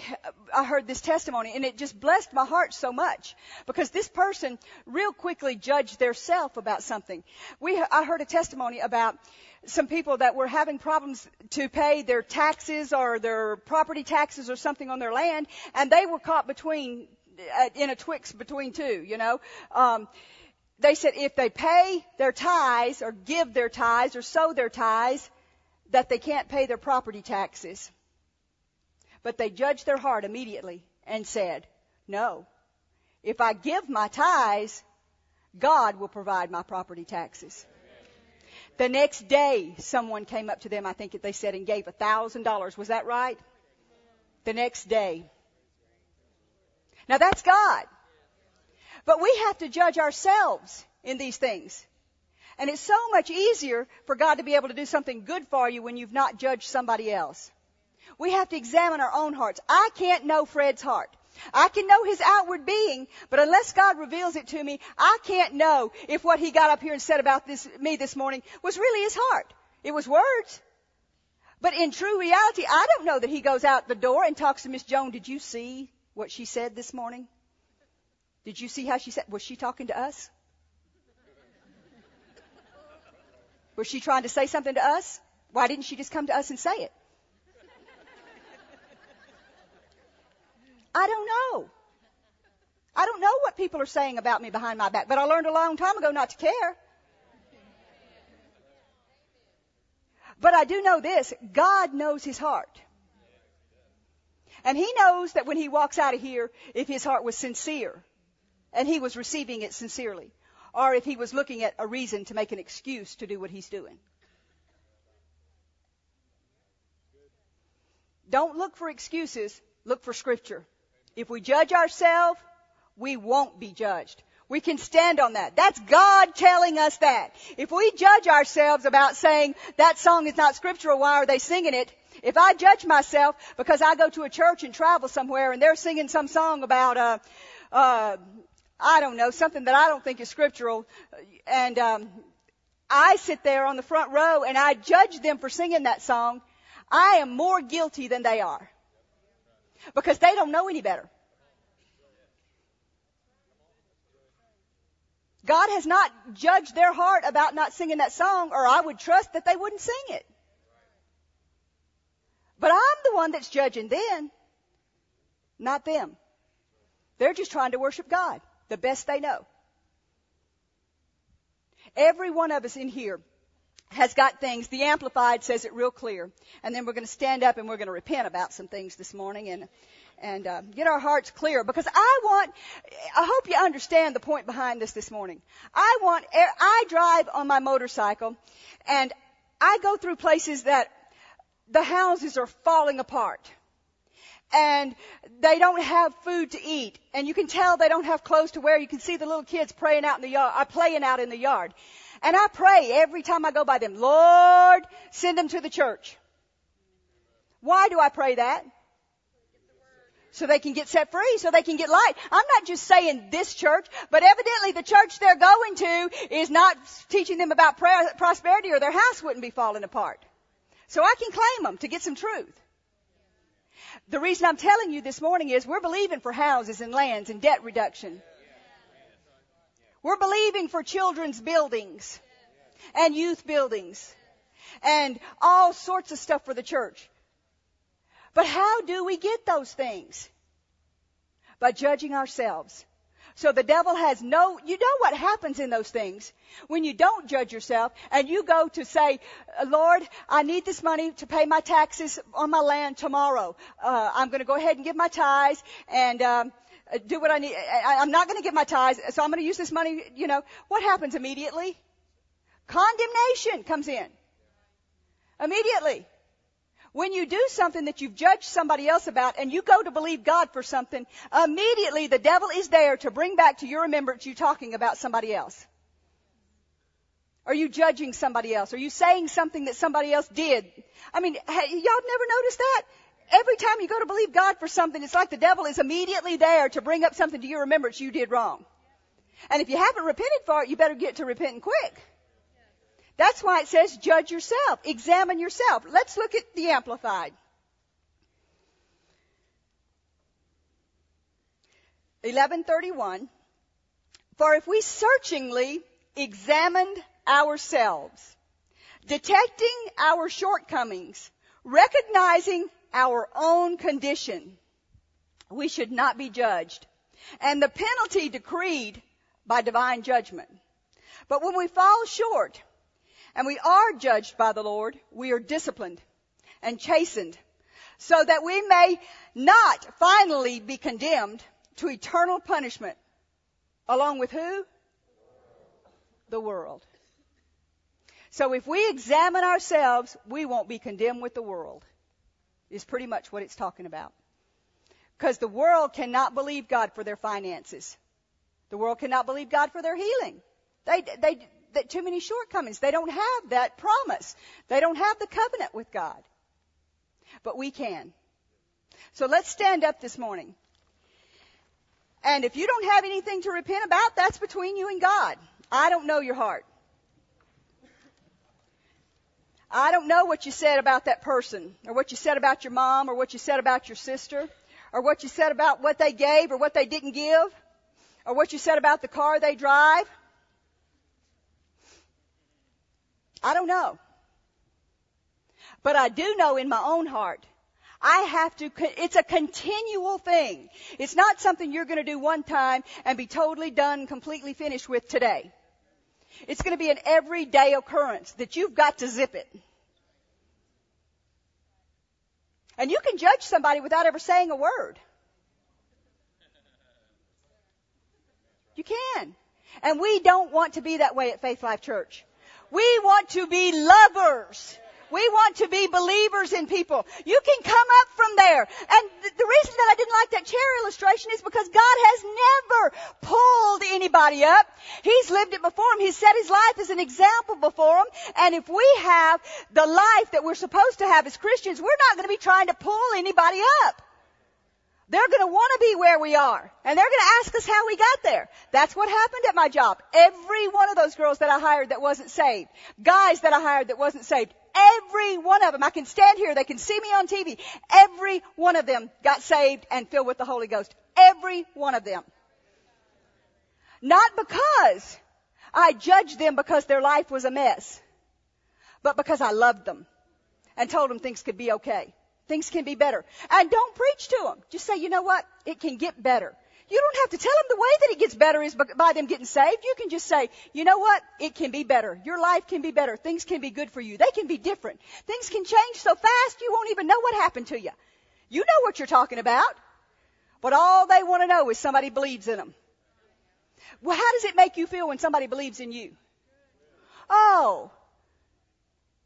I heard this testimony, and it just blessed my heart so much because this person real quickly judged their self about something. We I heard a testimony about some people that were having problems to pay their taxes or their property taxes or something on their land, and they were caught between uh, in a twix between two, you know. Um, they said if they pay their tithes or give their tithes or sow their tithes, that they can't pay their property taxes. But they judged their heart immediately and said, no, if I give my tithes, God will provide my property taxes. The next day, someone came up to them, I think they said, and gave a thousand dollars. Was that right? The next day. Now that's God. But we have to judge ourselves in these things. And it's so much easier for God to be able to do something good for you when you've not judged somebody else. We have to examine our own hearts. I can't know Fred's heart. I can know his outward being, but unless God reveals it to me, I can't know if what he got up here and said about this, me this morning was really his heart. It was words. But in true reality, I don't know that he goes out the door and talks to Miss Joan. Did you see what she said this morning? Did you see how she said? Was she talking to us? Was she trying to say something to us? Why didn't she just come to us and say it? I don't know. I don't know what people are saying about me behind my back, but I learned a long time ago not to care. But I do know this God knows his heart. And he knows that when he walks out of here, if his heart was sincere and he was receiving it sincerely or if he was looking at a reason to make an excuse to do what he's doing. Don't look for excuses, look for scripture. If we judge ourselves, we won't be judged. We can stand on that. That's God telling us that. If we judge ourselves about saying that song is not scriptural, why are they singing it? If I judge myself because I go to a church and travel somewhere and they're singing some song about, uh, uh, I don't know, something that I don't think is scriptural, and um, I sit there on the front row and I judge them for singing that song, I am more guilty than they are. Because they don't know any better. God has not judged their heart about not singing that song, or I would trust that they wouldn't sing it. But I'm the one that's judging then, not them. They're just trying to worship God the best they know. Every one of us in here has got things. The Amplified says it real clear. And then we're going to stand up and we're going to repent about some things this morning and, and uh, get our hearts clear because I want, I hope you understand the point behind this this morning. I want, I drive on my motorcycle and I go through places that the houses are falling apart and they don't have food to eat and you can tell they don't have clothes to wear. You can see the little kids praying out in the yard, are uh, playing out in the yard. And I pray every time I go by them, Lord, send them to the church. Why do I pray that? So they can get set free, so they can get light. I'm not just saying this church, but evidently the church they're going to is not teaching them about prosperity or their house wouldn't be falling apart. So I can claim them to get some truth. The reason I'm telling you this morning is we're believing for houses and lands and debt reduction. We're believing for children's buildings and youth buildings and all sorts of stuff for the church. But how do we get those things? By judging ourselves. So the devil has no, you know what happens in those things when you don't judge yourself and you go to say, Lord, I need this money to pay my taxes on my land tomorrow. Uh, I'm going to go ahead and give my tithes and, um, do what I need. I, I'm not going to give my tithes, so I'm going to use this money, you know. What happens immediately? Condemnation comes in. Immediately. When you do something that you've judged somebody else about and you go to believe God for something, immediately the devil is there to bring back to your remembrance you talking about somebody else. Are you judging somebody else? Are you saying something that somebody else did? I mean, y'all never noticed that? Every time you go to believe God for something, it's like the devil is immediately there to bring up something to your remembrance you did wrong. And if you haven't repented for it, you better get to repenting quick. That's why it says judge yourself, examine yourself. Let's look at the Amplified. 1131. For if we searchingly examined ourselves, detecting our shortcomings, recognizing our own condition, we should not be judged. And the penalty decreed by divine judgment. But when we fall short, and we are judged by the Lord, we are disciplined and chastened so that we may not finally be condemned to eternal punishment along with who? The world. So if we examine ourselves, we won't be condemned with the world. Is pretty much what it's talking about. Because the world cannot believe God for their finances. The world cannot believe God for their healing. They, they, that too many shortcomings. They don't have that promise. They don't have the covenant with God. But we can. So let's stand up this morning. And if you don't have anything to repent about, that's between you and God. I don't know your heart. I don't know what you said about that person, or what you said about your mom, or what you said about your sister, or what you said about what they gave or what they didn't give, or what you said about the car they drive. I don't know. But I do know in my own heart, I have to, it's a continual thing. It's not something you're to do one time and be totally done, completely finished with today. It's to be an everyday occurrence that you've got to zip it. And you can judge somebody without ever saying a word. You can. And we don't want to be that way at Faith Life Church. We want to be lovers. We want to be believers in people. You can come up from there. And the reason that I didn't like that chair illustration is because God has never pulled anybody up. He's lived it before him. He's set his life as an example before him. And if we have the life that we're supposed to have as Christians, we're not going to be trying to pull anybody up. They're going to want to be where we are. And they're going to ask us how we got there. That's what happened at my job. Every one of those girls that I hired that wasn't saved, guys that I hired that wasn't saved, every one of them, I can stand here, they can see me on TV, every one of them got saved and filled with the Holy Ghost. Every one of them. Not because I judged them because their life was a mess, but because I loved them and told them things could be okay. Things can be better. And don't preach to them. Just say, you know what? It can get better. You don't have to tell them the way that it gets better is by them getting saved. You can just say, you know what? It can be better. Your life can be better. Things can be good for you. They can be different. Things can change so fast you won't even know what happened to you. You know what you're talking about. But all they want to know is somebody believes in them. Well, how does it make you feel when somebody believes in you? Oh,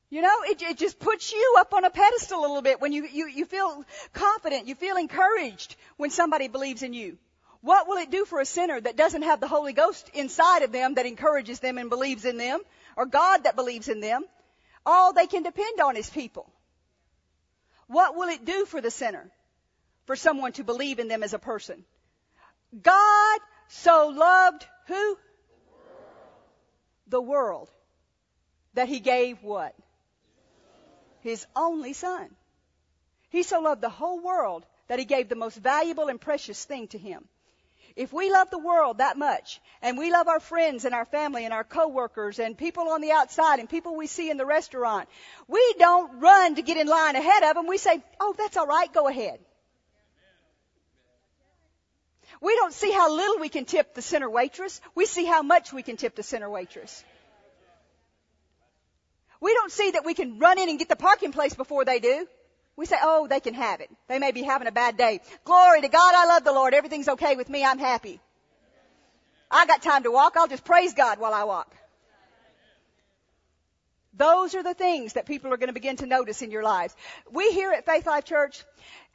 you know, it, it just puts you up on a pedestal a little bit when you, you, you feel confident, you feel encouraged when somebody believes in you. What will it do for a sinner that doesn't have the Holy Ghost inside of them that encourages them and believes in them, or God that believes in them? All they can depend on is people. What will it do for the sinner? For someone to believe in them as a person. God so loved who? The world. The world. That he gave what? His only son. He so loved the whole world that he gave the most valuable and precious thing to him. If we love the world that much, and we love our friends and our family and our coworkers and people on the outside and people we see in the restaurant, we don't run to get in line ahead of them. We say, oh, that's all right, go ahead. We don't see how little we can tip the center waitress. We see how much we can tip the center waitress. We don't see that we can run in and get the parking place before they do. We say, oh, they can have it. They may be having a bad day. Glory to God, I love the Lord. Everything's okay with me. I'm happy. I got time to walk. I'll just praise God while I walk. Those are the things that people are going to begin to notice in your lives. We here at Faith Life Church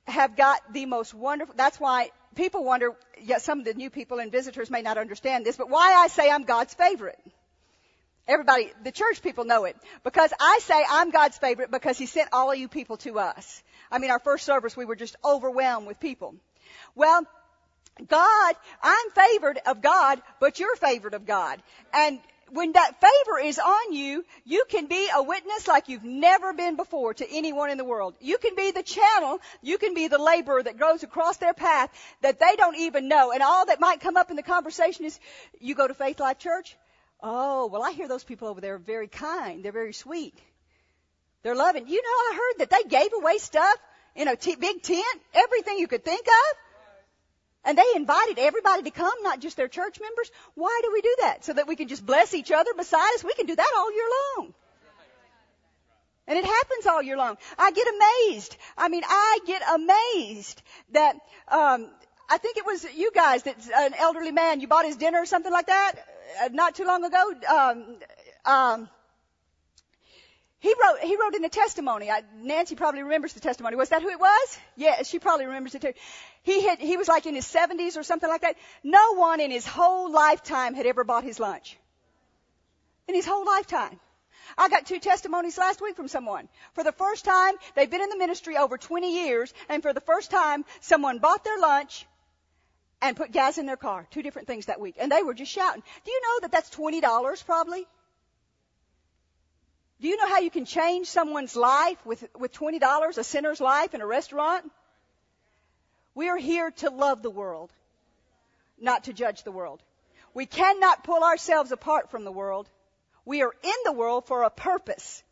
have got the most wonderful, that's why people wonder, yeah, some of the new people and visitors may not understand this, but why I say I'm God's favorite. Everybody, the church people know it. Because I say I'm God's favorite because He sent all of you people to us. I mean, our first service, we were just overwhelmed with people. Well, God, I'm favored of God, but you're favored of God. And when that favor is on you, you can be a witness like you've never been before to anyone in the world. You can be the channel, you can be the laborer that goes across their path that they don't even know. And all that might come up in the conversation is, you go to Faith Life Church? Oh, well I hear those people over there are very kind, they're very sweet. They're loving. You know, I heard that they gave away stuff in a t- big tent, everything you could think of. And they invited everybody to come, not just their church members. Why do we do that? So that we can just bless each other beside us? We can do that all year long. And it happens all year long. I get amazed. I mean, I get amazed that, um, I think it was you guys that an elderly man, you bought his dinner or something like that, not too long ago. Um, um, he wrote, he wrote in a testimony. I, Nancy probably remembers the testimony. Was that who it was? Yeah, she probably remembers it too. He had, he was like in his 70s or something like that. No one in his whole lifetime had ever bought his lunch. In his whole lifetime. I got two testimonies last week from someone. For the first time, they've been in the ministry over 20 years, and for the first time, someone bought their lunch and put gas in their car. Two different things that week. And they were just shouting. Do you know that that's $20 probably? Do you know how you can change someone's life with, with $20, a sinner's life in a restaurant? We are here to love the world, not to judge the world. We cannot pull ourselves apart from the world. We are in the world for a purpose.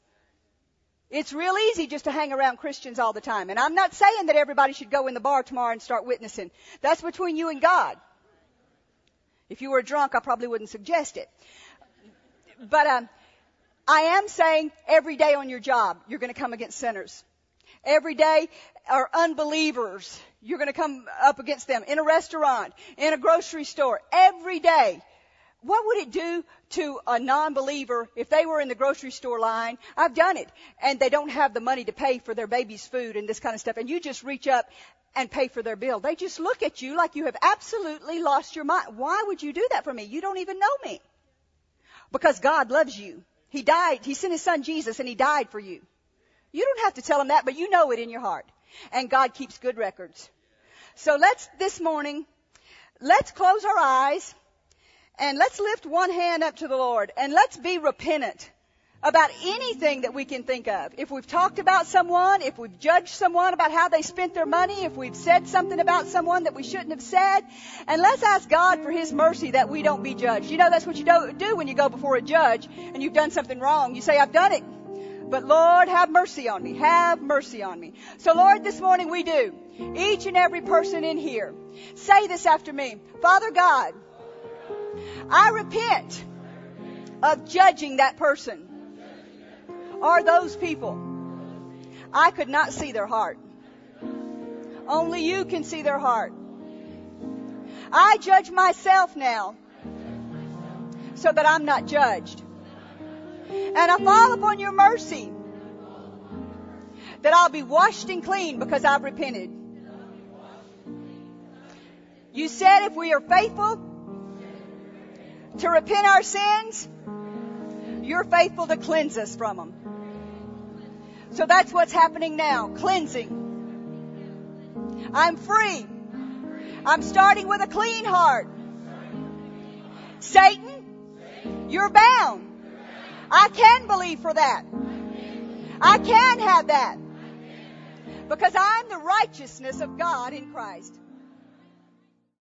It's real easy just to hang around Christians all the time. And I'm not saying that everybody should go in the bar tomorrow and start witnessing. That's between you and God. If you were drunk, I probably wouldn't suggest it. But um, I am saying every day on your job, you're going to come against sinners. Every day are unbelievers. You're going to come up against them in a restaurant, in a grocery store, every day. What would it do to a non-believer if they were in the grocery store line? I've done it. And they don't have the money to pay for their baby's food and this kind of stuff. And you just reach up and pay for their bill. They just look at you like you have absolutely lost your mind. Why would you do that for me? You don't even know me. Because God loves you. He died. He sent his son Jesus and he died for you. You don't have to tell him that, but you know it in your heart. And God keeps good records. So let's, this morning, let's close our eyes and let's lift one hand up to the Lord and let's be repentant about anything that we can think of. If we've talked about someone, if we've judged someone about how they spent their money, if we've said something about someone that we shouldn't have said, and let's ask God for His mercy that we don't be judged. You know, that's what you do when you go before a judge and you've done something wrong. You say, I've done it. But Lord, have mercy on me. Have mercy on me. So Lord, this morning we do. Each and every person in here. Say this after me. Father God, I repent of judging that person are those people. I could not see their heart. Only you can see their heart. I judge myself now so that I'm not judged. And I fall upon your mercy that I'll be washed and clean because I've repented. You said if we are faithful to repent our sins, you're faithful to cleanse us from them. So that's what's happening now. Cleansing. I'm free. I'm starting with a clean heart. Satan, you're bound. I can believe for that. I can have that. Because I'm the righteousness of God in Christ.